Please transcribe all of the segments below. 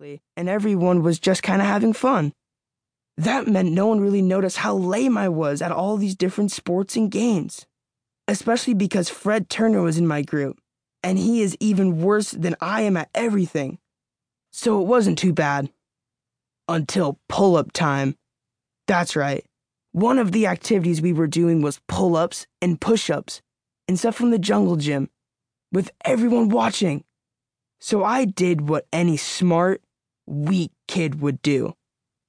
and everyone was just kind of having fun. That meant no one really noticed how lame I was at all these different sports and games, especially because Fred Turner was in my group, and he is even worse than I am at everything. So it wasn't too bad. Until pull up time. That's right. One of the activities we were doing was pull ups and push ups and stuff from the jungle gym, with everyone watching. So I did what any smart, weak kid would do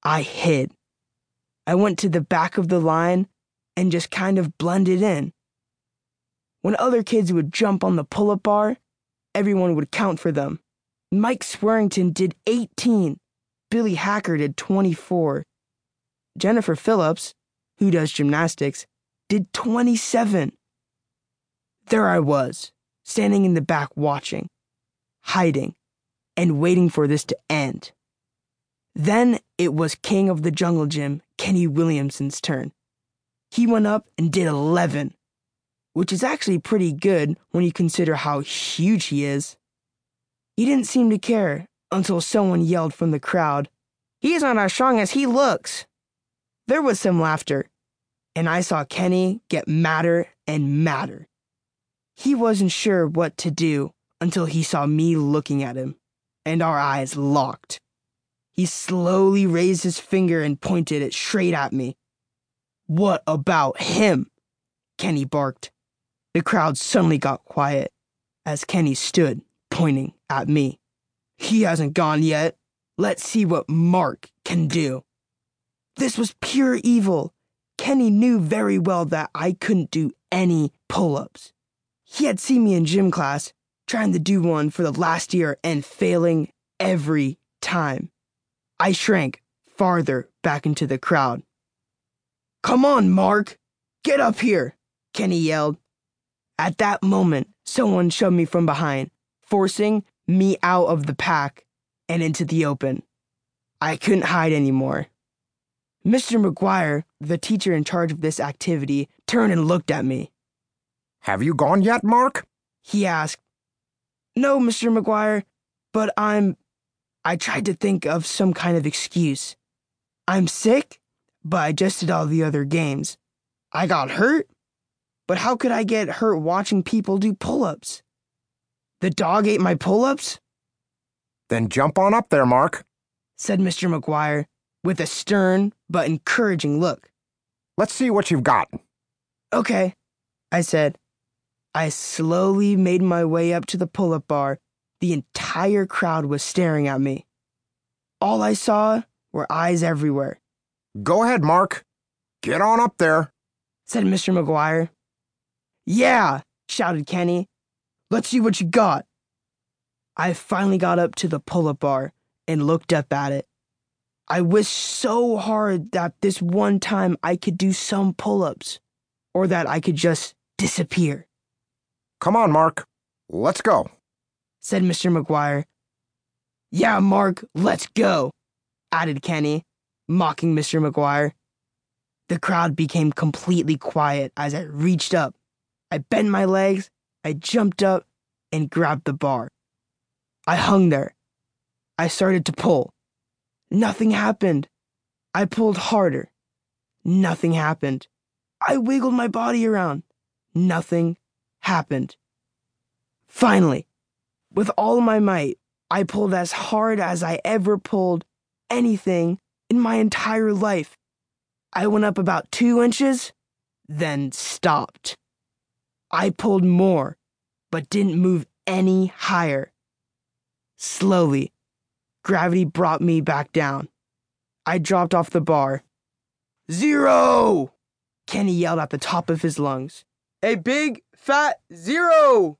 I hid. I went to the back of the line and just kind of blended in. When other kids would jump on the pull up bar, everyone would count for them. Mike Swearington did 18. Billy Hacker did 24. Jennifer Phillips, who does gymnastics, did 27. There I was, standing in the back watching, hiding, and waiting for this to end. Then it was King of the Jungle Gym, Kenny Williamson's turn. He went up and did 11, which is actually pretty good when you consider how huge he is. He didn't seem to care until someone yelled from the crowd, He's not as strong as he looks. There was some laughter, and I saw Kenny get madder and madder. He wasn't sure what to do until he saw me looking at him, and our eyes locked. He slowly raised his finger and pointed it straight at me. What about him? Kenny barked. The crowd suddenly got quiet as Kenny stood, pointing at me. He hasn't gone yet. Let's see what Marc can do. This was pure evil. Kenny knew very well that I couldn't do any pull ups. He had seen me in gym class, trying to do one for the last year and failing every time. I shrank farther back into the crowd. Come on, Marc! Get up here! Kenny yelled. At that moment, someone shoved me from behind, forcing me out of the pack and into the open. I couldn't hide anymore. Mr. McGuire, the teacher in charge of this activity, turned and looked at me. Have you gone yet, Marc? He asked. No, Mr. McGuire, but I'm. I tried to think of some kind of excuse. I'm sick, but I just did all the other games. I got hurt, but how could I get hurt watching people do pull ups? The dog ate my pull ups? Then jump on up there, Marc, said Mr. McGuire with a stern but encouraging look. Let's see what you've got. Okay, I said. I slowly made my way up to the pull up bar. The entire crowd was staring at me. All I saw were eyes everywhere, Go ahead, Marc. Get on up there. said Mr. McGuire. Yeah, shouted Kenny. Let's see what you got. I finally got up to the pull up bar and looked up at it. I wished so hard that this one time I could do some pull ups, or that I could just disappear, Come on, Marc. Let's go. Said Mr. McGuire. Yeah, Marc, let's go, added Kenny, mocking Mr. McGuire. The crowd became completely quiet as I reached up. I bent my legs, I jumped up, and grabbed the bar. I hung there. I started to pull. Nothing happened. I pulled harder. Nothing happened. I wiggled my body around. Nothing happened. Finally, with all my might, I pulled as hard as I ever pulled anything in my entire life. I went up about two inches, then stopped. I pulled more, but didn't move any higher. Slowly, gravity brought me back down. I dropped off the bar. Zero! Kenny yelled at the top of his lungs. A big, fat zero!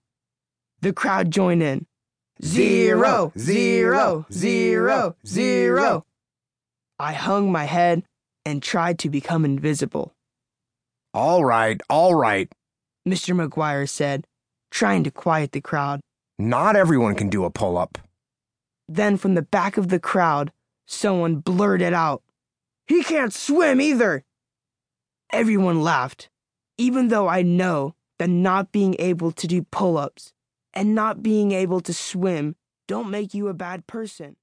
The crowd joined in. Zero, zero, zero, zero. I hung my head and tried to become invisible. All right, all right. Mr. McGuire said, trying to quiet the crowd. Not everyone can do a pull up. Then from the back of the crowd, someone blurted out, He can't swim either! Everyone laughed, even though I know that not being able to do pull ups and not being able to swim don't make you a bad person.